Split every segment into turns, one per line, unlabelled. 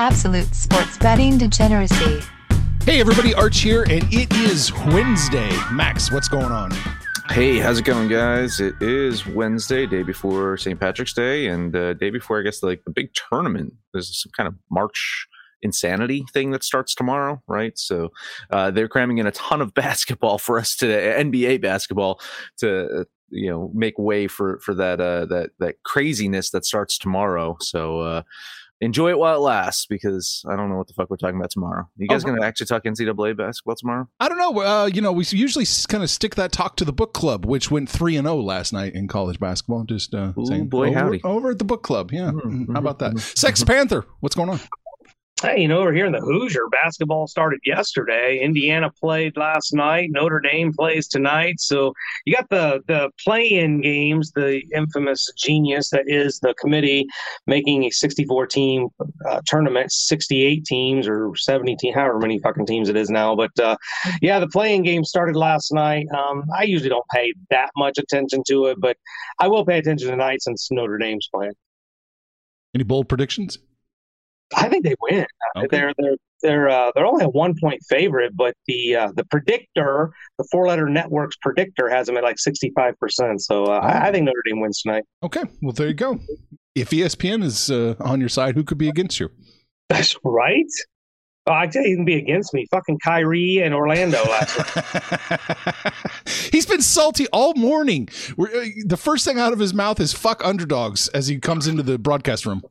Absolute sports betting degeneracy.
Hey everybody, Arch here, and it is Wednesday. Max, what's going on?
Hey, how's it going, guys? It is Wednesday, day before St. Patrick's Day, and uh, day before, I guess, like the big tournament. There's some kind of March insanity thing that starts tomorrow, right? So uh, they're cramming in a ton of basketball for us today, NBA basketball, to you know make way for for that uh, that that craziness that starts tomorrow. So. Enjoy it while it lasts because I don't know what the fuck we're talking about tomorrow. You guys
Oh,
going to actually talk NCAA basketball tomorrow?
I don't know. Uh, you know, we usually kind of stick that talk to the book club, which went three and zero last night in college basketball. Just uh,
Ooh,
saying,
boy,
over,
howdy.
over at the book club. Yeah,
Mhm,
how about that?
mhm,
Sex Panther, what's going on?
Hey, you know, over here in the Hoosier, basketball started yesterday. Indiana played last night. Notre Dame plays tonight. So you got the the play-in games, the infamous genius that is the committee making a 64 team uh, tournament, 68 teams or 70 team, however many fucking teams it is now. But uh, yeah, the play-in game started last night. Um, I usually don't pay that much attention to it, but I will pay attention tonight since Notre Dame's playing.
Any bold predictions?
I think they win.
Okay.
They're they're they're uh, they're only a one point favorite, but the uh, the predictor, the four letter networks predictor, has them at like sixty five percent. So uh, I, I think Notre Dame wins tonight.
Okay, well there you go. If ESPN is uh, on your side, who could be against you?
That's right. Oh, I tell you, you can be against me. Fucking Kyrie and Orlando last week.
He's been salty all morning. We're, uh, the first thing out of his mouth is "fuck underdogs" as he comes into the broadcast room.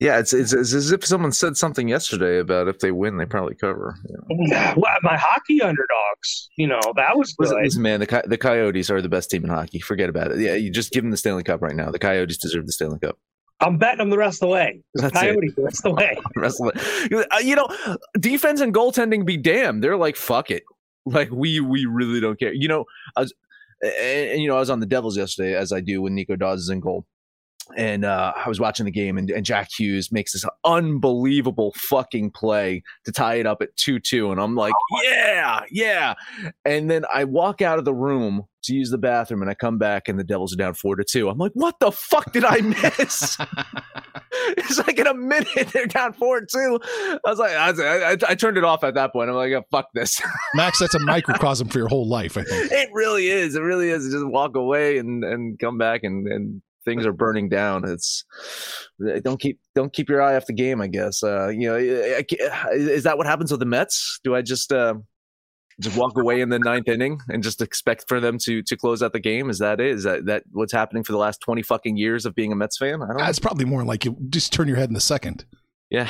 Yeah, it's, it's, it's as if someone said something yesterday about if they win, they probably cover. You know.
Well, my hockey underdogs, you know, that was good.
listen, man, the Coy- the Coyotes are the best team in hockey. Forget about it. Yeah, you just give them the Stanley Cup right now. The Coyotes deserve the Stanley Cup.
I'm betting them the rest of the way.
It.
Coyotes the rest of the way.
The rest of it- Uh, You know, defense and goaltending be damned. They're like, fuck it. Like we we really don't care. You know, I was, and, and, you know, I was on the Devils yesterday, as I do when Nico Daws is in goal. And uh, I was watching the game, and, and Jack Hughes makes this unbelievable fucking play to tie it up at 2 2. And I'm like, yeah, yeah. And then I walk out of the room to use the bathroom, and I come back, and the Devils are down 4 to 2. I'm like, what the fuck did I miss? it's like in a minute, they're down 4 2. I was like, I, I, I turned it off at that point. I'm like, oh, fuck this.
Max, that's a microcosm for your whole life. I think.
it really is. It really is. Just walk away and, and come back and, and things are burning down. It's don't keep don't keep your eye off the game. I guess. Uh, you know, I- I- is that what happens with the Mets? Do I just uh, just walk away in the ninth inning and just expect for them to to close out the game? Is that it? Is that that what's happening for the last twenty fucking years of being a Mets fan? I don't. know.
That's probably more like you just turn your head in the second.
Yeah.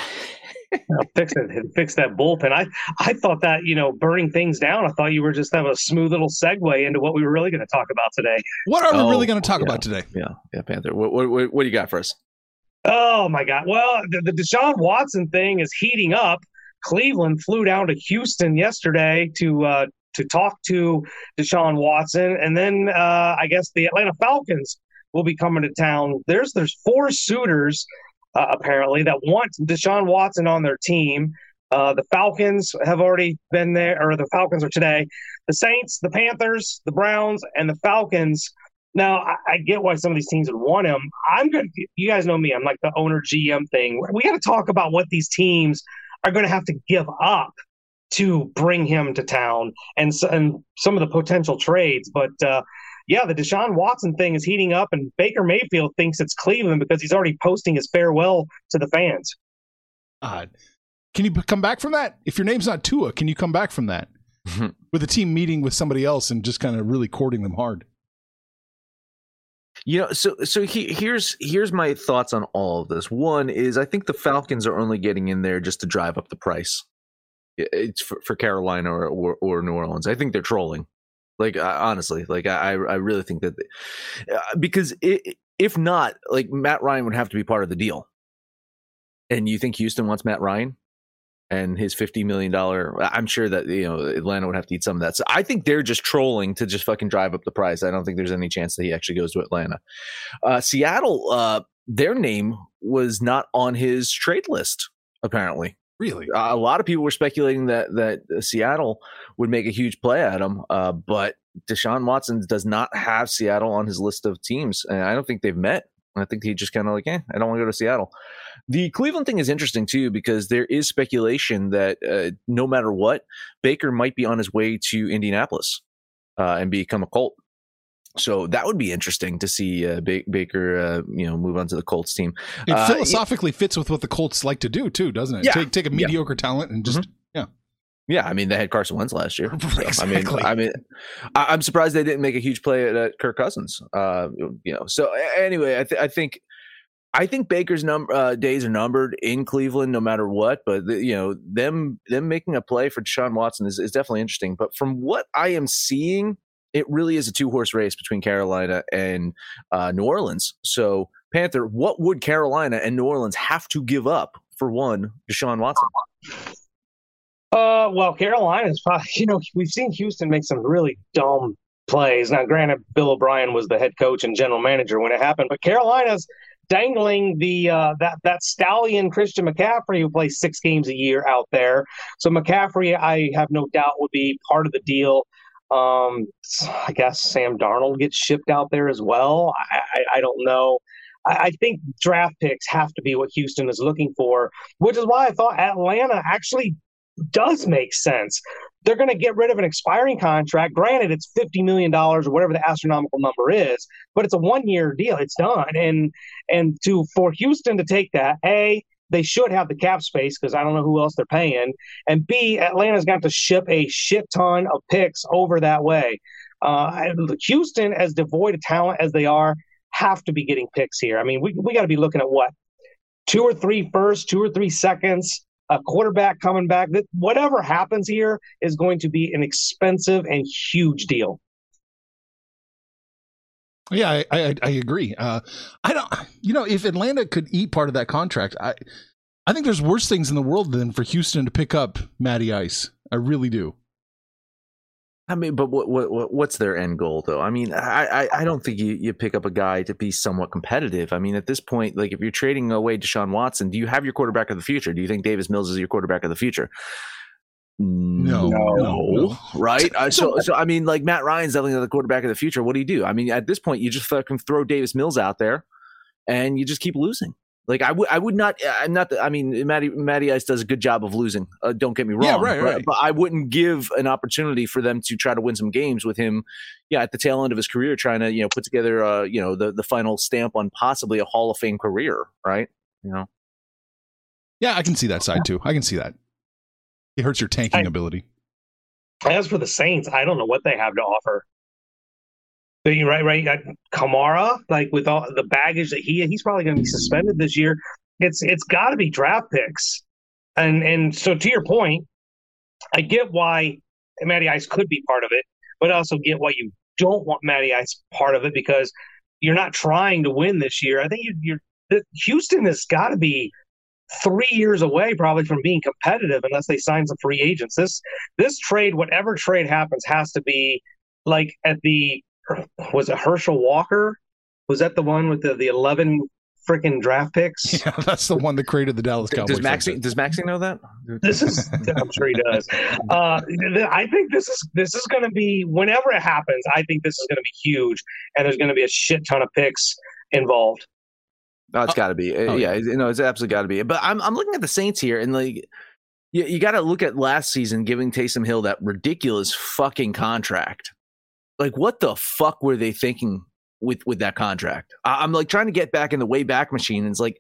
Fix it and fix that bullpen i i thought that you know burning things down i thought you were just have a smooth little segue into what we were really going to talk about today
What are we
Oh,
really going to talk
yeah.
about today?
Yeah. Yeah. Panther. What what what, what do you got for us?
oh my god well the, the deshaun watson thing is heating up cleveland flew down to houston yesterday to uh to talk to deshaun watson and then uh i guess the atlanta falcons will be coming to town. There's there's four suitors uh, apparently that want Deshaun Watson on their team. Uh, the Falcons have already been there, or the Falcons are today. The Saints, the Panthers, the Browns, and the Falcons. Now, I, I get why some of these teams would want him. I'm good. You guys know me. I'm like the owner GM thing. We got to talk about what these teams are going to have to give up to bring him to town and, and some of the potential trades. But uh, yeah, the Deshaun Watson thing is heating up, and Baker Mayfield thinks it's Cleveland because he's already posting his farewell to the fans.
Uh, can you come back from that? If your name's not Tua, can you come back from that? with a team meeting with somebody else and just kind of really courting them hard.
You know, so so he, here's here's my thoughts on all of this. One is I think the Falcons are only getting in there just to drive up the price. It's for, for Carolina or, or, or New Orleans. I think they're trolling. Like honestly, like I I really think that they, uh, because it, if not, like Matt Ryan would have to be part of the deal. And you think Houston wants Matt Ryan? and his fifty million dollar. I'm sure that you know Atlanta would have to eat some of that. So I think they're just trolling to just fucking drive up the price. I don't think there's any chance that he actually goes to Atlanta. Uh, Seattle, uh, their name was not on his trade list apparently.
Really,
uh, a lot of people were speculating that that Seattle would make a huge play at him, uh, but Deshaun Watson does not have Seattle on his list of teams, and I don't think they've met. I think he just kind of like, eh, I don't want to go to Seattle. The Cleveland thing is interesting too because there is speculation that uh, no matter what, Baker might be on his way to Indianapolis uh, and become a Colt. So that would be interesting to see uh, ba- Baker, uh, you know, move on to the Colts team.
It uh, philosophically fits with what the Colts like to do too, doesn't it?
Yeah,
take take a mediocre yeah. talent and just mm-hmm. yeah.
Yeah, I mean they had Carson Wentz last year. So, exactly. I mean, I mean, I, am surprised they didn't make a huge play at, at Kirk Cousins. Uh, you know, so anyway, I, th- I think I think Baker's number uh, days are numbered in Cleveland, no matter what. But the, you know, it really is a two horse race between Carolina and uh, New Orleans. So, Panther, what would Carolina and New Orleans have to give up for one Deshaun Watson?
Uh, well, Carolina's probably you know we've seen Houston make some really dumb plays. Now, granted, Bill O'Brien was the head coach and general manager when it happened, but Carolina's dangling the uh, that that stallion Christian McCaffrey who plays six games a year out there. So McCaffrey, I have no doubt, would be part of the deal. Um, I guess Sam Darnold gets shipped out there as well. I, I, I don't know. I, I think draft picks have to be what Houston is looking for, which is why I thought Atlanta actually does make sense they're going to get rid of an expiring contract. Granted, it's fifty million dollars or whatever the astronomical number is, but it's a one-year deal. It's done, and and to for Houston to take that, a they should have the cap space because I don't know who else they're paying, and b Atlanta's got to ship a shit ton of picks over that way. Uh, Houston, as devoid of talent as they are, have to be getting picks here. I mean, we we got to be looking at what two or three first, two or three seconds a quarterback coming back. That whatever happens here is going to be an expensive and huge deal.
Yeah, I I, I agree. Uh, I don't, you know, if Atlanta could eat part of that contract, I I think there's worse things in the world than for Houston to pick up Matty Ice. I really do.
I mean, but what, what what's their end goal though? I mean, I, I, I don't think you, you pick up a guy to be somewhat competitive. I mean, at this point, like if you're trading away Deshaun Watson, do you have your quarterback of the future? Do you think Davis Mills is your quarterback of the future?
No,
no, no. right? uh, so, so I mean, like Matt Ryan's definitely the quarterback of the future. What do you do? I mean, at this point, you just fucking throw Davis Mills out there, and you just keep losing. Like I would, I would not. I'm not. I mean, Matty Matty Ice does a good job of losing. Uh, don't get me wrong.
Yeah, right, right.
But, but, I wouldn't give an opportunity for them to try to win some games with him. Yeah, at the tail end of his career, trying to you know put together, uh, you know, the the final stamp on possibly a Hall of Fame career, right? You know.
Yeah, I can see that side too. I can see that. It hurts your tanking I, ability.
As for the Saints, I don't know what they have to offer right, right. Kamara, like with all the baggage that he he's probably going to be suspended this year. It's it's got to be draft picks, and and so to your point, I get why Matty Ice could be part of it, but I also get why you don't want Matty Ice part of it because you're not trying to win this year. I think you, you're Houston has got to be three years away probably from being competitive unless they sign some free agents. This this trade, whatever trade happens, has to be like at the was it Herschel Walker Was that the one with the the eleven freaking draft picks?
Yeah, that's the one that created the Dallas Cowboys.
Does Maxie does Maxie know that?
This is I'm sure he does. Uh, I think this is this is going to be whenever it happens. I think this is going to be huge, and there's going to be a shit ton of picks involved.
No, it's oh, got to be.
Eh, oh,
yeah, no, it's absolutely got to be. But I'm I'm looking at the Saints here, and like, you, you got to look at last season giving Taysom Hill that ridiculous fucking contract. Like, what the fuck were they thinking with with that contract? I, I'm like trying to get back in the way back machine, and it's like,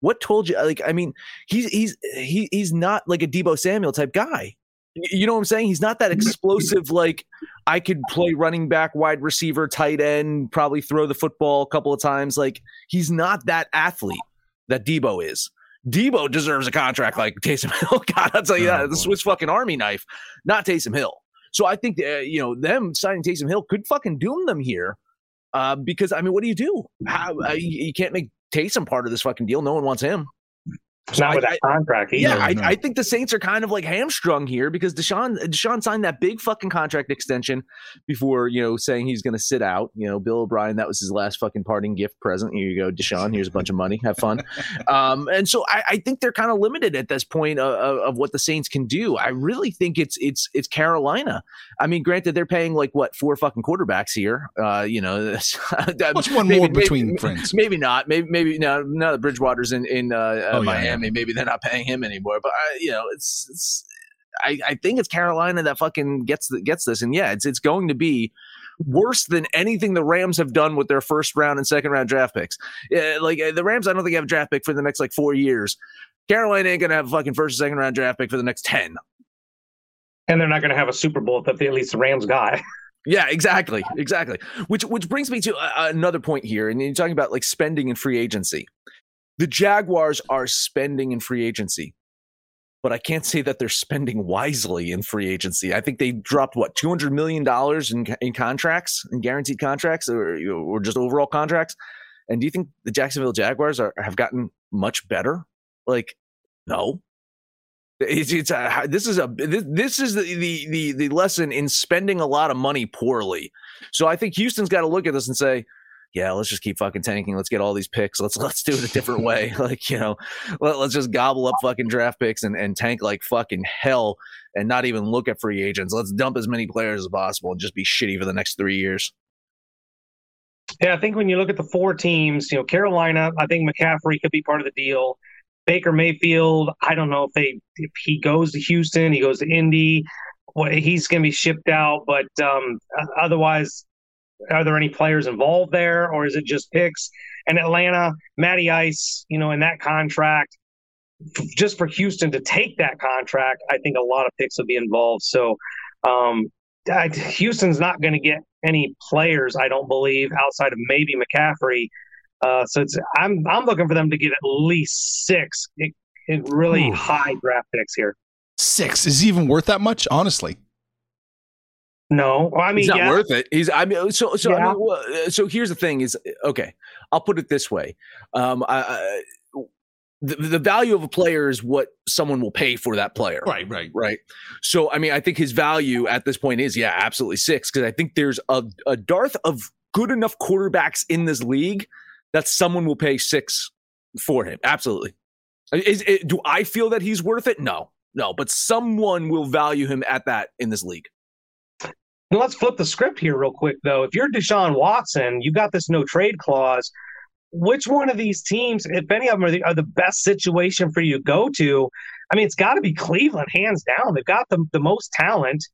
what told you? Like, I mean, he's he's he, he's not like a Deebo Samuel type guy. You know what I'm saying? He's not that explosive. Like, I could play running back, wide receiver, tight end, probably throw the football a couple of times. Like, he's not that athlete that Deebo is. Deebo deserves a contract like Taysom Hill. God, I'll tell you
Oh,
that. The. Swiss fucking Army knife, not Taysom Hill. So I think, uh, you know, them signing Taysom Hill could fucking doom them here. Uh, because, I mean, what do you do? How, uh, you, you can't make Taysom part of this fucking deal. No one wants him. So
Not
I-
that contract. Either.
yeah, I,
no.
I think the Saints are kind of like hamstrung here because Deshaun Deshaun signed that big fucking contract extension before you know saying he's going to sit out. You know, Bill O'Brien that was his last fucking parting gift present. Here you go, Deshaun. Here's a bunch of money. Have fun. Um, and so I, I think they're kind of limited at this point of, of, what the Saints can do. I really think it's it's it's Carolina. I mean, granted, they're paying like what four fucking quarterbacks here. Uh, you know,
What's one
maybe-
more
maybe-
between friends?
Maybe not. Maybe maybe now now that Bridgewater's in in uh,
Oh, yeah,
Miami, maybe they're not paying him anymore. But I, you know, it's, it's I, I think it's Carolina that fucking gets the, gets this, and yeah, it's it's going to be worse than anything the Rams have done with their first round and second round draft picks. Yeah, like uh, the Rams, I don't think have a draft pick for the next like four years. Carolina ain't gonna have a fucking first or second round draft pick for the next ten.
and they're not going to have a Super Bowl if they at least the Rams guy.
Yeah, exactly, exactly. Which which brings me to uh, another point here, and you're talking about like spending and free agency. The Jaguars are spending in free agency, but I can't say that they're spending wisely in free agency. I think they dropped what two hundred million dollars in in contracts, in guaranteed contracts, or or just overall contracts. And do you think the Jacksonville Jaguars are have gotten much better? Like, no. It's, it's uh, a, this is a this, this is the, the the the lesson in spending a lot of money poorly. So I think Houston's got to look at this and say, yeah, let's just keep fucking tanking. Let's get all these picks. Let's let's do it a different way. Like you know, let, let's just gobble up fucking draft picks and, and tank like fucking hell and not even look at free agents. Let's dump as many players as possible and just be shitty for the next three years.
Yeah, I think when you look at the four teams, you know, Carolina, I think McCaffrey could be part of the deal. Baker Mayfield, I don't know if they if he goes to Houston, he goes to Indy, well, he's going to be shipped out. But um, otherwise, are there any players involved there, or is it just picks? And Atlanta, Matty Ice, you know, in that contract, just for Houston to take that contract, I think a lot of picks will be involved. So um, I- Houston's not going to get any players, I don't believe, outside of maybe McCaffrey. Uh, so it's I'm I'm looking for them to get at least six it, it really
Ooh.
high draft picks here.
Six is even worth that much? Honestly,
No, Well, I mean
He's not
yeah,
worth it. He's I mean so so I mean, so here's the thing is okay. I'll put it this way. Um, I, I, the, the value of a player is what someone will pay for that player.
right, right.
Right. So, I mean, I think his value at this point is, yeah, absolutely six. Cause I think there's a, a dearth of good enough quarterbacks in this league that someone will pay six for him. Absolutely. Is, it, do I feel that he's worth it? No, no, but someone will value him at that in this league.
Now, let's flip the script here real quick though. If you're Deshaun Watson, you got this no trade clause. Which one of these teams, if any of them are the, are the best situation for you to go to? I mean, it's got to be Cleveland, hands down. They've got the, the most talent.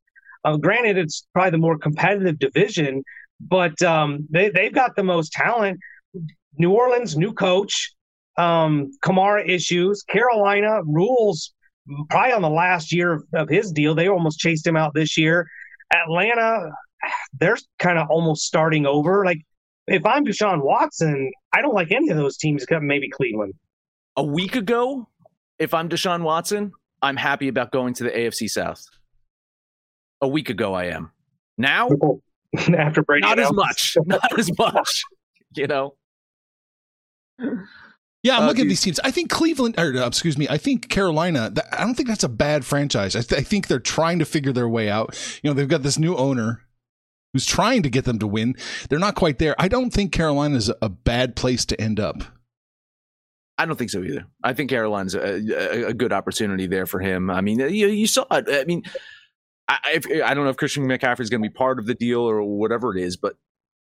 Uh, granted, it's probably the more competitive division, but um, they, they've got the most talent. New Orleans, new coach, um, Kamara issues. Carolina Rhule's probably on the last year of, of his deal. They almost chased him out this year. Atlanta, they're kind of almost starting over. Like, if I'm Deshaun Watson, I don't like any of those teams except maybe Cleveland.
A week ago, if I'm Deshaun Watson, I'm happy about going to the AFC South. A week ago, I am. Now,
After Brady,
not as much. Not as much. You know?
Yeah, I'm
Uh,
looking at these teams. I think Cleveland, or uh, excuse me, I think Carolina. That, I don't think that's a bad franchise. I, th- I think they're trying to figure their way out. You know, they've got this new owner. who's trying to get them to win. They're not quite there. I don't think Carolina is a bad place to end up.
I don't think so either. I think Carolina's a, a, a good opportunity there for him. I mean, you, you saw it. I mean, I, if, I don't know if Christian McCaffrey is going to be part of the deal or whatever it is, but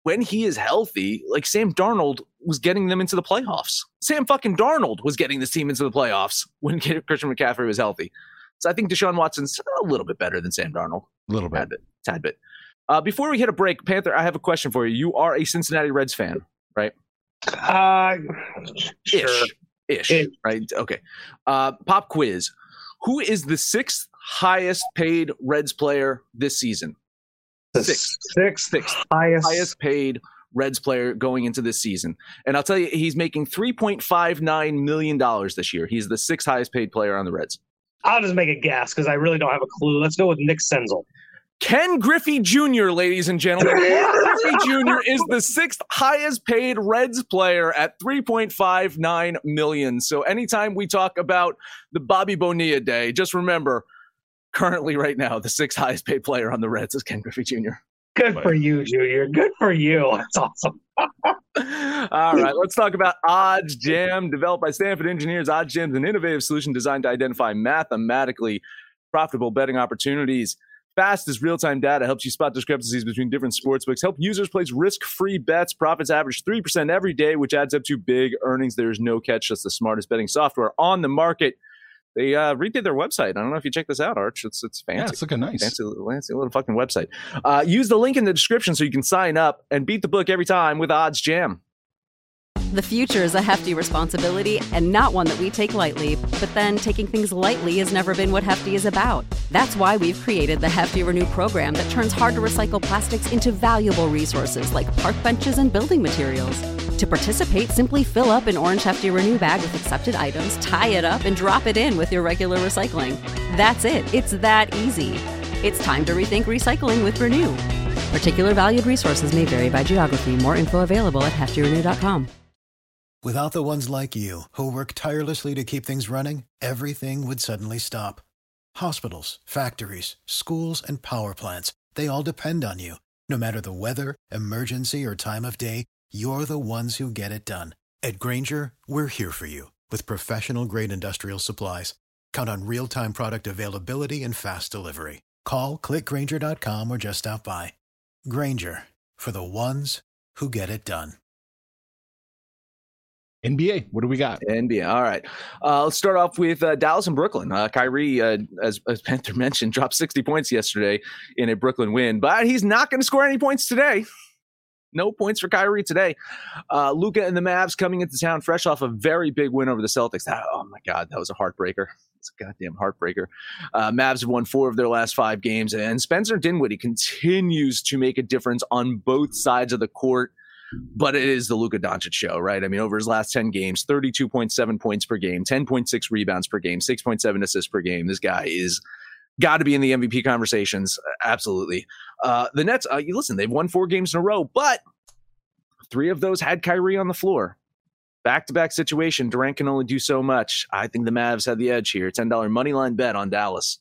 when he is healthy, like Sam Darnold was getting them into the playoffs. Sam fucking Darnold was getting this team into the playoffs when Christian McCaffrey was healthy. So I think Deshaun Watson's a little bit better than Sam Darnold.
A little bit.
Tad bit. Tad bit. Uh, before we hit a break, Panther, I have a question for you. You are a Cincinnati Reds fan, right?
Uh, sure.
Ish. Ish. Right. Okay. Uh, pop quiz. Who is the sixth highest paid Reds player this season?
The sixth. Sixth,
sixth
highest.
highest paid Reds player going into this season. And I'll tell you, he's making $3.59 million this year. He's the sixth highest paid player on the Reds.
I'll just make a guess because I really don't have a clue. Let's go with Nick Senzel.
Ken Griffey Jr., ladies and gentlemen. Ken Griffey Jr. is the sixth highest paid Reds player at 3.59 million. So anytime we talk about the Bobby Bonilla day, just remember currently right now, the sixth highest paid player on the Reds is Ken Griffey Jr.
Good for you, Junior. Good for you. That's awesome.
All right, let's talk about Odds Jam, developed by Stanford engineers. Odds Jam is an innovative solution designed to identify mathematically profitable betting opportunities. Fast as real-time data helps you spot discrepancies between different sportsbooks. Help users place risk-free bets. Profits average three percent every day, which adds up to big earnings. There's no catch. That's the smartest betting software on the market. They uh, redid their website. I don't know if you check this out, Arch. It's it's fancy.
Yeah, it's looking nice.
Fancy, fancy little fucking website. Uh, use the link in the description so you can sign up and beat the book every time with Odds Jam.
The future is a hefty responsibility and not one that we take lightly. But then taking things lightly has never been what Hefty is about. That's why we've created the Hefty Renew program that turns hard to recycle plastics into valuable resources like park benches and building materials. To participate, simply fill up an orange Hefty Renew bag with accepted items, tie it up, and drop it in with your regular recycling. That's it. It's that easy. It's time to rethink recycling with Renew. Particular valued resources may vary by geography. More info available at heftyrenew.com.
Without the ones like you, who work tirelessly to keep things running, everything would suddenly stop. Hospitals, factories, schools, and power plants, they all depend on you. No matter the weather, emergency, or time of day, you're the ones who get it done. At Grainger, we're here for you with professional grade industrial supplies. Count on real time product availability and fast delivery. Call clickgrainger.com or just stop by. Grainger for the ones who get it done.
NBA, what do we got?
NBA. All right. Uh, let's start off with uh, Dallas and Brooklyn. Uh, Kyrie, uh, as, as Panther mentioned, dropped 60 points yesterday in a Brooklyn win, but he's not going to score any points today. No points for Kyrie today. Uh, Luka and the Mavs coming into town fresh off a very big win over the Celtics. That, oh my God, that was a heartbreaker. It's a goddamn heartbreaker. Uh, Mavs have won four of their last five games, and Spencer Dinwiddie continues to make a difference on both sides of the court but it is the Luka Doncic show, right? I mean, over his last 10 games, 32.7 points per game, 10.6 rebounds per game, 6.7 assists per game. This guy is got to be in the MVP conversations. Absolutely. Uh, the Nets, uh, listen, they've won four games in a row, but three of those had Kyrie on the floor. Back to back situation. Durant can only do so much. I think the Mavs had the edge here. $10 money line bet on Dallas.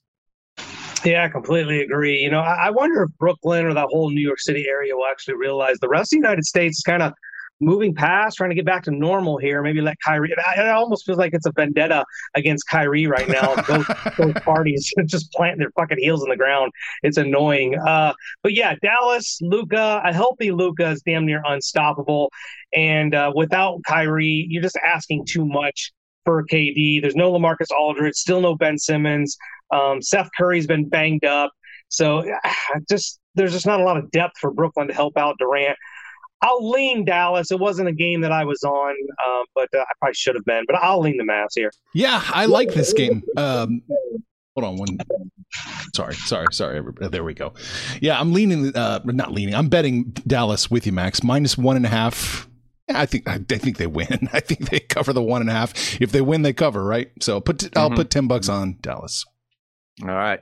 Yeah, I completely agree. You know, I, I wonder if Brooklyn or the whole New York City area will actually realize the rest of the United States is kind of moving past, trying to get back to normal here. Maybe let Kyrie. It almost feels like it's a vendetta against Kyrie right now. both, both parties just planting their fucking heels in the ground. It's annoying. Uh, but yeah, Dallas, Luka, a healthy Luka is damn near unstoppable. And uh, without Kyrie, you're just asking too much for KD. There's no Lamarcus Aldridge, still no Ben Simmons. Um, Seth Curry's been banged up. So just there's just not a lot of depth for Brooklyn to help out Durant. I'll lean Dallas. It wasn't a game that I was on, um, but uh, I probably should have been. But I'll lean the Mavs here.
Yeah, I like this game. Um, hold on one. Sorry, sorry, sorry. There we go. Yeah, I'm leaning. Uh, not leaning. I'm betting Dallas with you, Max. Minus one and a half. I think I think they win. I think they cover the one and a half. If they win, they cover, right? So put mm-hmm. I'll put ten bucks on Dallas.
All right.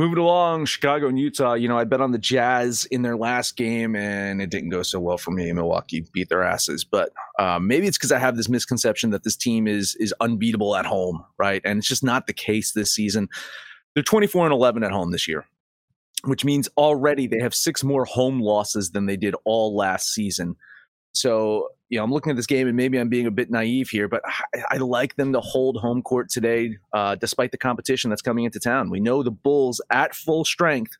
Moving along, Chicago and Utah. You know, I bet on the Jazz in their last game, and it didn't go so well for me. Milwaukee beat their asses, but um, maybe it's because I have this misconception that this team is is unbeatable at home, right? And it's just not the case this season. They're 24 and 11 at home this year. which means already they have six more home losses than they did all last season. So, you know, I'm looking at this game and maybe I'm being a bit naive here, but I, I like them to hold home court today, uh, despite the competition that's coming into town. We know the Bulls at full strength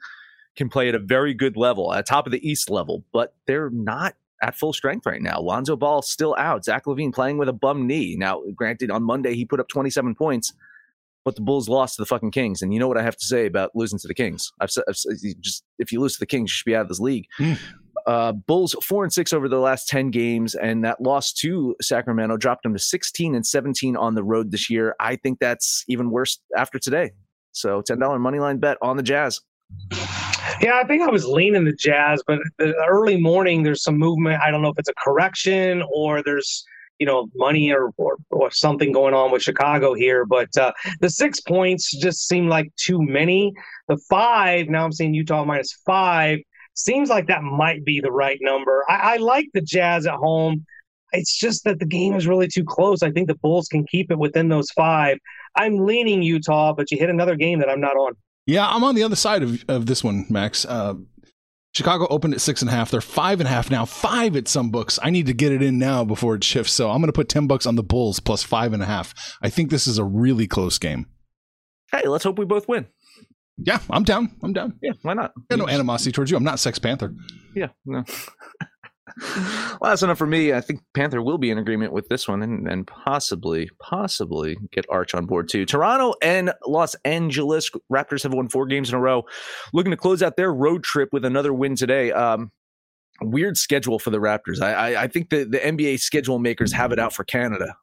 can play at a very good level, at top of the East level, but they're not at full strength right now. Lonzo Ball still out. Zach LaVine playing with a bum knee. Now, granted, on Monday he put up 27 points, but the Bulls lost to the fucking Kings. And you know what I have to say about losing to the Kings? I've, I've just if you lose to the Kings, you should be out of this league. Uh, Bulls four and six over the last 10 games, and that loss to Sacramento dropped them to 16 and 17 on the road this year. I think that's even worse after today. So $10 money line bet on the Jazz.
Yeah, I think I was leaning the Jazz, but the early morning there's some movement. I don't know if it's a correction or there's you know money or, or, or something going on with Chicago here. But uh, the six points just seem like too many. The five now I'm seeing Utah minus five seems like that might be the right number. I, I like the Jazz at home. It's just that the game is really too close. I think the Bulls can keep it within those five. I'm leaning Utah, but you hit another game that I'm not on.
Yeah, I'm on the other side of, of this one, Max. Uh, Chicago opened at six and a half. They're five and a half now. Five at some books. I need to get it in now before it shifts. So I'm going to put ten bucks on the Bulls plus five and a half. I think this is a really close game.
Hey, let's hope we both win.
Yeah, I'm down. I'm down.
Yeah, why not?
I no animosity towards you. I'm not Sex Panther.
Yeah, no. well, that's enough for me. I think Panther will be in agreement with this one and, and possibly, possibly get Arch on board too. Toronto and Los Angeles Raptors have won four games in a row, looking to close out their road trip with another win today. Um, weird schedule for the Raptors. I, I, I think the, the NBA schedule makers have it out for Canada.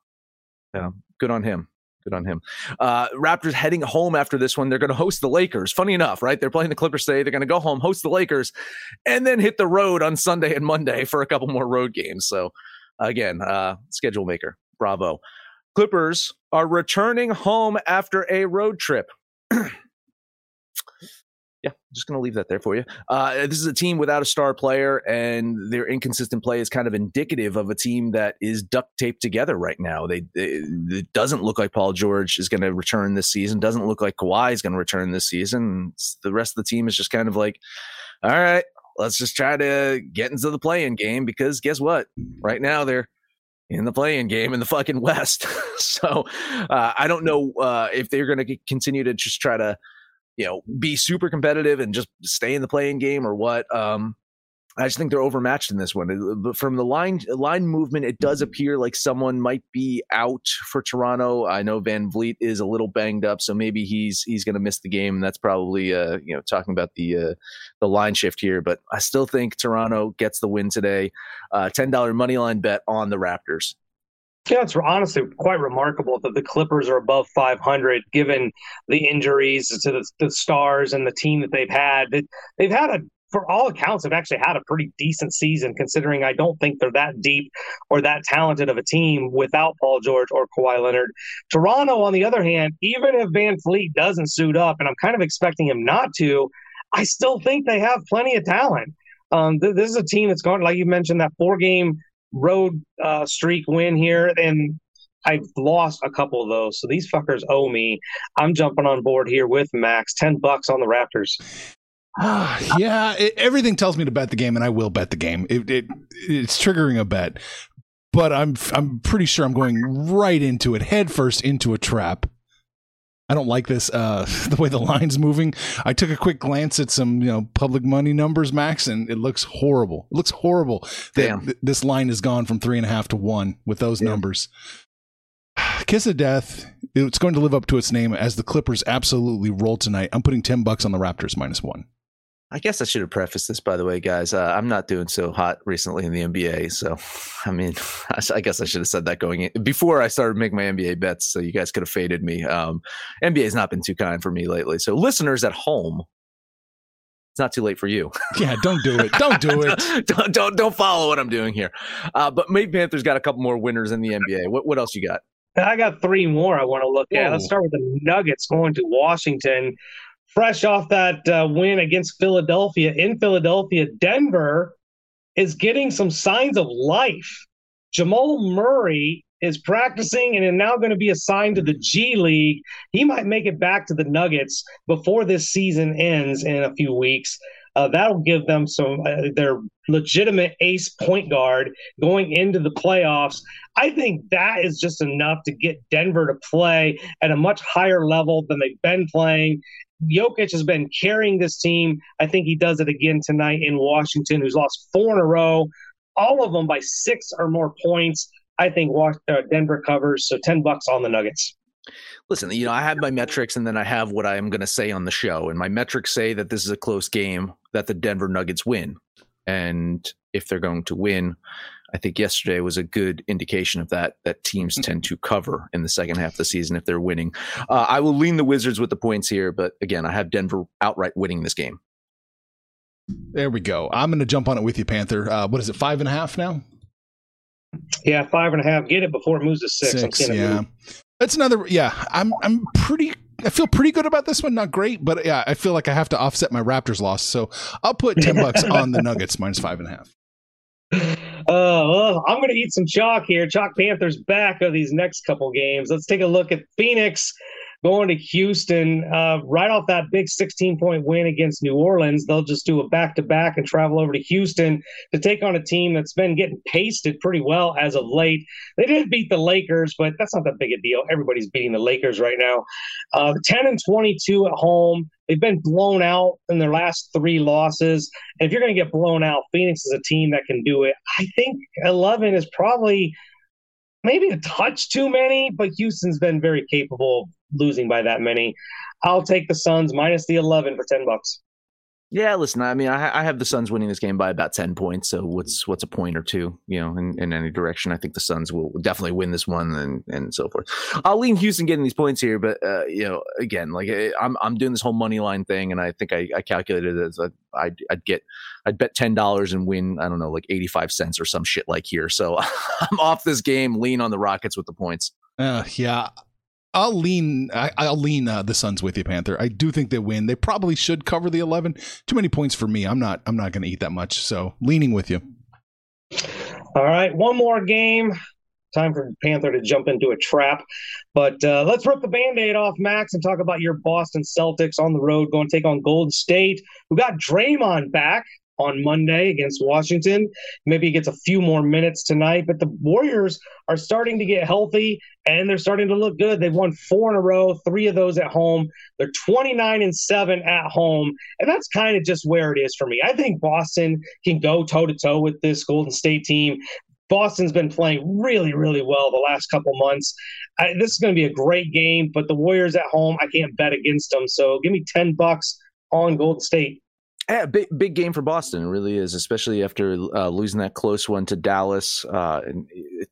Yeah, good on him. Good on him. Uh, Raptors heading home after this one. They're going to host the Lakers. Funny enough, right? They're playing the Clippers today. They're going to go home, host the Lakers, and then hit the road on Sunday and Monday for a couple more road games. So, again, uh, schedule maker. Bravo. Clippers are returning home after a road trip. Yeah, just going to leave that there for you. Uh, this is a team without a star player, and their inconsistent play is kind of indicative of a team that is duct taped together right now. They, they it doesn't look like Paul George is going to return this season. Doesn't look like Kawhi is going to return this season. The rest of the team is just kind of like, all right, let's just try to get into the play-in game because guess what? Right now they're in the play-in game in the fucking West. so uh, I don't know uh, if they're going to continue to just try to you know, be super competitive and just stay in the play-in game or what. Um, I just think they're overmatched in this one. But from the line line movement, it does appear like someone might be out for Toronto. I know VanVleet is a little banged up, so maybe he's he's going to miss the game. And that's probably uh, you know talking about the uh, the line shift here. But I still think Toronto gets the win today. Uh, Ten dollar money line bet on the Raptors.
Yeah, it's honestly quite remarkable that the Clippers are above 500 given the injuries to the, the stars and the team that they've had. They've had a for all accounts, have actually had a pretty decent season, considering I don't think they're that deep or that talented of a team without Paul George or Kawhi Leonard. Toronto, on the other hand, even if VanVleet doesn't suit up, and I'm kind of expecting him not to, I still think they have plenty of talent. Um, th- this is a team that's going, like you mentioned, that four game road uh, streak win here, and I've lost a couple of those. So these fuckers owe me. I'm jumping on board here with Max. Ten bucks on the Raptors.
yeah, it, everything tells me to bet the game, and I will bet the game. It, it, it's triggering a bet, but I'm I'm pretty sure I'm going right into it, head first into a trap. I don't like this uh, the way the line's moving. I took a quick glance at some you know public money numbers, Max, and it looks horrible. It looks horrible. Damn. That this line has gone from three and a half to one with those Damn. numbers. Kiss of death. It's going to live up to its name as the Clippers absolutely roll tonight. I'm putting ten bucks on the Raptors minus one.
I guess I should have prefaced this, by the way, guys. Uh, I'm not doing so hot recently in the NBA, so I mean, I guess I should have said that going in before I started making my NBA bets, so you guys could have faded me. Um, NBA has not been too kind for me lately. So, listeners at home, it's not too late for you.
Yeah, don't do it. Don't do it.
don't, don't don't follow what I'm doing here. Uh, but maybe Panthers got a couple more winners in the NBA. What what else you got?
I got three more I want to look at. Let's start with the Nuggets going to Washington fresh off that uh, win against Philadelphia in Philadelphia, Denver is getting some signs of life. Jamal Murray is practicing and is now going to be assigned to the G League. He might make it back to the Nuggets before this season ends in a few weeks. Uh, that'll give them some uh, their legitimate ace point guard going into the playoffs. I think that is just enough to get Denver to play at a much higher level than they've been playing. Jokic has been carrying this team. I think he does it again tonight in Washington, who's lost four in a row, all of them by six or more points. I think uh, Denver covers, so 10 bucks on the Nuggets.
Listen, you know, I have my metrics and then I have what I am going to say on the show. And my metrics say that this is a close game, that the Denver Nuggets win. And if they're going to win, I think yesterday was a good indication of that, that teams mm-hmm. tend to cover in the second half of the season if they're winning. Uh, I will lean the Wizards with the points here, but again, I have Denver outright winning this game.
There we go. I'm going to jump on it with you, Panther. Uh, what is it, five and a half now?
Yeah, five and a half. Get it before it moves to six.
Six, yeah. That's another. Yeah, I'm. I'm pretty. I feel pretty good about this one. Not great, but yeah, I feel like I have to offset my Raptors loss. So I'll put ten bucks on the Nuggets minus five and a half.
Uh, well, I'm going to eat some chalk here. Chalk Panthers back of these next couple games. Let's take a look at Phoenix going to Houston uh, right off that big 16 point win against New Orleans. They'll just do a back to back and travel over to Houston to take on a team that's been getting pasted pretty well as of late. They did beat the Lakers, but that's not that big a deal. Everybody's beating the Lakers right now. Uh, 10 and 22 at home. They've been blown out in their last three losses. And if you're going to get blown out, Phoenix is a team that can do it. I think 11 is probably maybe a touch too many, but Houston's been very capable losing by that many. I'll take the Suns minus the 11 for 10 bucks.
Yeah, listen. I mean, I, I, have the Suns winning this game by about ten points. So what's what's a point or two, you know, in, in any direction? I think the Suns will definitely win this one, and and so forth. I'll lean Houston getting these points here, but uh, you know, again, like eh, I'm I'm doing this whole money line thing, and I think I, I calculated it as a, I'd, I'd get I'd bet ten dollars and win I don't know like eighty five cents or some shit like here. So I'm off this game. Lean on the Rockets with the points.
Uh, yeah, I'll lean. I, will lean uh, the Suns with you, Panther. I do think they win. They probably should cover the eleven. Too many points for me. I'm not. I'm not going to eat that much. So leaning with you.
All right, one more game. Time for Panther to jump into a trap. But uh, let's rip the band aid off, Max, and talk about your Boston Celtics on the road going to take on Golden State, who got Draymond back on Monday against Washington. Maybe he gets a few more minutes tonight, but the Warriors are starting to get healthy and they're starting to look good. They've won four in a row, three of those at home. They're 29 and 7 at home, and that's kind of just where it is for me. I think Boston can go toe to toe with this Golden State team. Boston's been playing really, really well the last couple months. I, this is going to be a great game, but the Warriors at home, I can't bet against them. So give me 10 bucks on Golden State.
Yeah, big big game for Boston. It really is, especially after uh, losing that close one to Dallas. Uh, and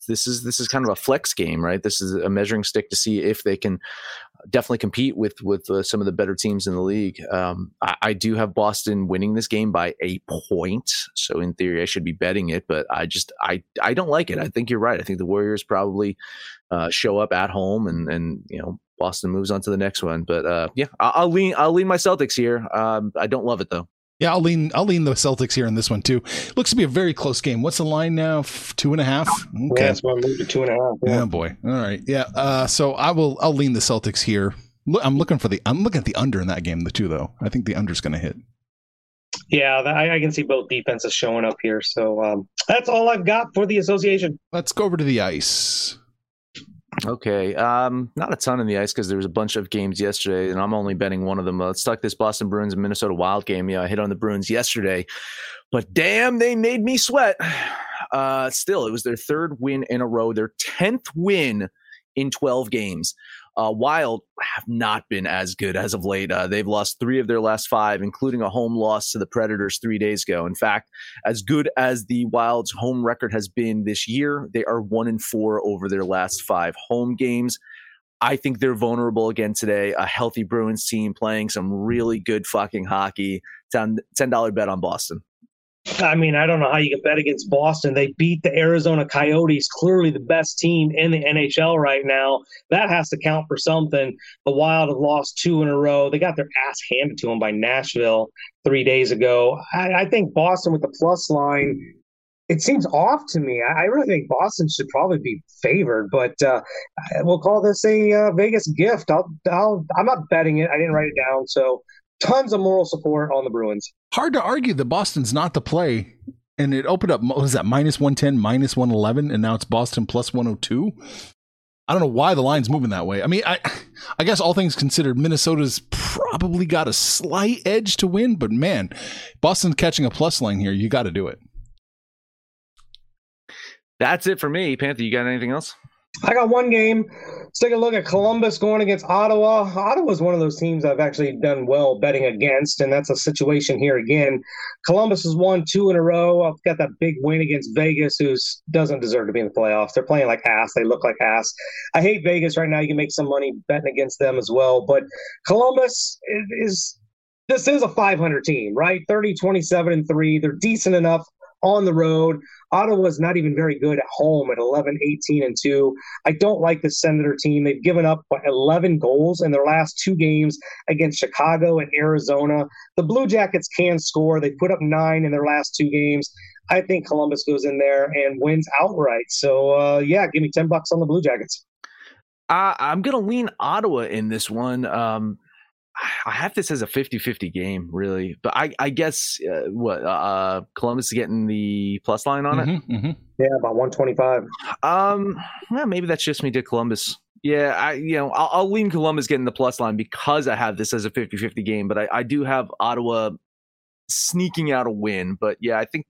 this is this is kind of a flex game, right? This is a measuring stick to see if they can definitely compete with with uh, some of the better teams in the league. Um, I, I, do have Boston winning this game by a point, so in theory I should be betting it, but I just I I don't like it. I think you're right. I think the Warriors probably uh, show up at home and and you know Boston moves on to the next one. But uh, yeah, I'll, I'll, lean I'll lean my Celtics here. Um, I don't love it though.
Yeah, I'll lean. I'll lean the Celtics here in this one too. Looks to be a very close game. What's the line now? Two and a half.
Okay, yeah, that's why I moved to two and a half.
Yeah. Oh boy. All right. Yeah. Uh, so I will. I'll lean the Celtics here. I'm looking for the. I'm looking at the under in that game. The two though. I think the under's going to hit.
Yeah, I, I, can see both defenses showing up here. So um, that's all I've got for the association.
Let's go over to the ice.
Okay. Um, not a ton in the ice because there was a bunch of games yesterday, and I'm only betting one of them. Let's talk this Boston Bruins and Minnesota Wild game. Yeah, I hit on the Bruins yesterday, but damn, they made me sweat. Uh, still, it was their third win in a row, their 10th win in 12 games. Uh, Wild have not been as good as of late. Uh, they've lost three of their last five, including a home loss to the Predators three days ago. In fact, as good as the Wild's home record has been this year, they are one and four over their last five home games. I think they're vulnerable again today. A healthy Bruins team playing some really good fucking hockey. $10 bet on Boston.
I mean, I don't know how you can bet against Boston. They beat the Arizona Coyotes, clearly the best team in the NHL right now. That has to count for something. The Wild have lost two in a row. They got their ass handed to them by Nashville three days ago. I, I think Boston with the plus line it seems off to me. I, I really think Boston should probably be favored, but uh, we'll call this a uh, Vegas gift. I'll, I'll, I'm not betting it. I didn't write it down, so tons of moral support on the Bruins.
Hard to argue that Boston's not the play. And it opened up, what was that, minus 110, minus 111, and now it's Boston plus 102. I don't know why the line's moving that way. I mean, I, I guess all things considered, Minnesota's probably got a slight edge to win, but man, Boston's catching a plus line here. You got to do it.
That's it for me. Panther, you got anything else?
I got one game. Let's take a look at Columbus going against Ottawa. Ottawa is one of those teams I've actually done well betting against, and that's a situation here again. Columbus has won two in a row. I've got that big win against Vegas, who doesn't deserve to be in the playoffs. They're playing like ass. They look like ass. I hate Vegas right now. You can make some money betting against them as well. But Columbus is this is a 500 team, right? 30, 27, and 3. They're decent enough on the road. Ottawa's not even very good at home at 11, 18, and 2. I don't like the Senator team. They've given up 11 goals in their last two games against Chicago and Arizona. The Blue Jackets can score. They put up nine in their last two games. I think Columbus goes in there and wins outright. So, uh, yeah, give me 10 bucks on the Blue Jackets.
Uh, I'm going to lean Ottawa in this one. Um, I have this as a 50-50 game, really. But I, I guess uh, what uh, uh, Columbus is getting the plus line on
mm-hmm, it. Mm-hmm. Yeah, about 125.
Um, yeah, maybe that's just me to Columbus. Yeah, I you know I'll, I'll, lean Columbus getting the plus line because I have this as a 50-50 game. But I, I do have Ottawa sneaking out a win. But yeah, I think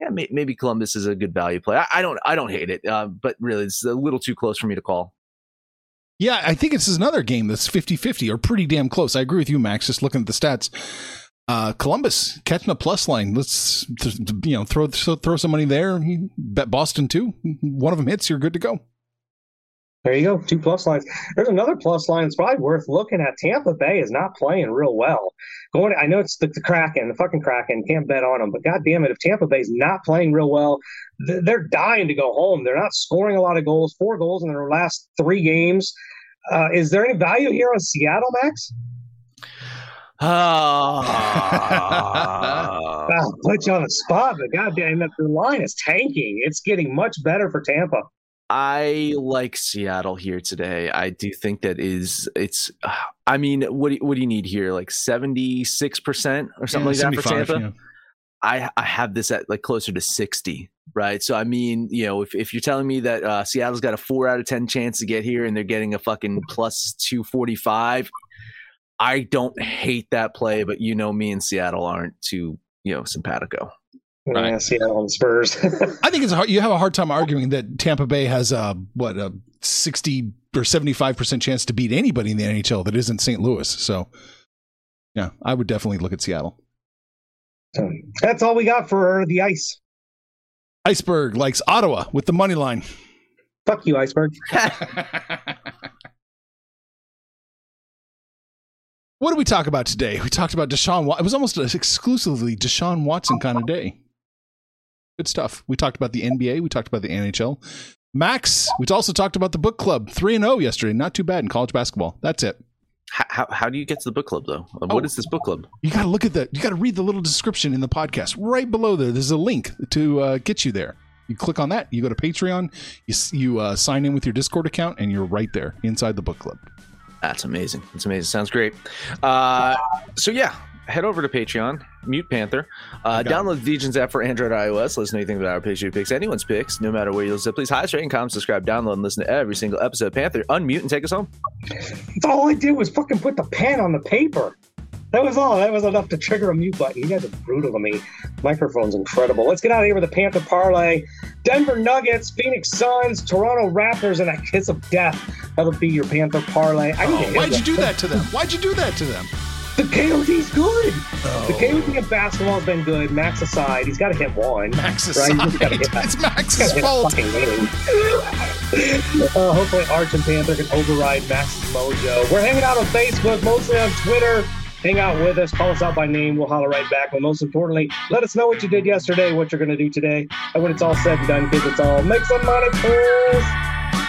yeah may, maybe Columbus is a good value play. I, I don't I don't hate it, uh, but really it's a little too close for me to call.
Yeah, I think it's another game that's 50 50 or pretty damn close. I agree with you, Max, just looking at the stats. Uh, Columbus catching a plus line. Let's you know throw throw some money there. Bet Boston too. One of them hits, you're good to go.
There you go, two plus lines. There's another plus line It's probably worth looking at. Tampa Bay is not playing real well. Going, I know it's the, the Kraken, the fucking Kraken. Can't bet on them, but god damn it, if Tampa Bay's not playing real well, they're dying to go home. They're not scoring a lot of goals. Four goals in their last three games. Uh, is there any value here on Seattle, Max?
Oh.
I'll put you on the spot, but goddamn, the line is tanking. It's getting much better for Tampa.
I like Seattle here today. I do think that is it's. Uh, I mean, what do, what do you need here? Like seventy six percent or something yeah, like that for Tampa. Yeah. I I have this at like closer to sixty right? So I mean, you know, if, if you're telling me that uh, Seattle's got a four out of ten chance to get here and they're getting a fucking plus two forty five, I don't hate that play, but you know, me and Seattle aren't too you know simpatico.
Right. Yeah, Seattle and Spurs.
I think it's hard. You have a hard time arguing that Tampa Bay has a what a sixty or seventy five percent chance to beat anybody in the NHL that isn't St. Louis. So, yeah, I would definitely look at Seattle.
So that's all we got for the ice.
Iceberg likes Ottawa with the money line.
Fuck you, Iceberg.
what did we talk about today? We talked about Deshaun. It was almost an exclusively Deshaun Watson kind of day. Good stuff. We talked about the NBA. We talked about the NHL. Max, we also talked about the book club. 3 and 0 yesterday. Not too bad in college basketball. That's it.
How, how do you get to the book club though? What oh, is this book club?
You got to look at the. You got to read the little description in the podcast right below there. There's a link to uh, get you there. You click on that. You go to Patreon. You you uh, sign in with your Discord account, and you're right there inside the book club.
That's amazing. That's amazing. Sounds great. Uh, so yeah, head over to Patreon, Mute Panther. Uh, download the Degens app for Android iOS. Listen to anything about our picture picks, anyone's picks, no matter where you listen. Please highest rating, comment, subscribe, download, and listen to every single episode. Panther, unmute and take us home.
all I did was fucking put the pen on the paper. That was all. That was enough to trigger a mute button. You guys are brutal to me. Microphone's incredible. Let's get out of here with the Panther parlay. Denver Nuggets, Phoenix Suns, Toronto Raptors, and a kiss of death. That'll be your Panther parlay.
I oh, why'd you do that to them? Why'd you do that to them?
The KOD's good. Oh. The KOD of basketball has been good. Max aside, he's got to hit one.
Max aside, right? hit it's Max's fault.
uh, hopefully, Arch and Panther can override Max's mojo. We're hanging out on Facebook, mostly on Twitter. Hang out with us, call us out by name. We'll holler right back. But most importantly, let us know what you did yesterday, what you're going to do today, and when it's all said and done, because it's all make some money, please.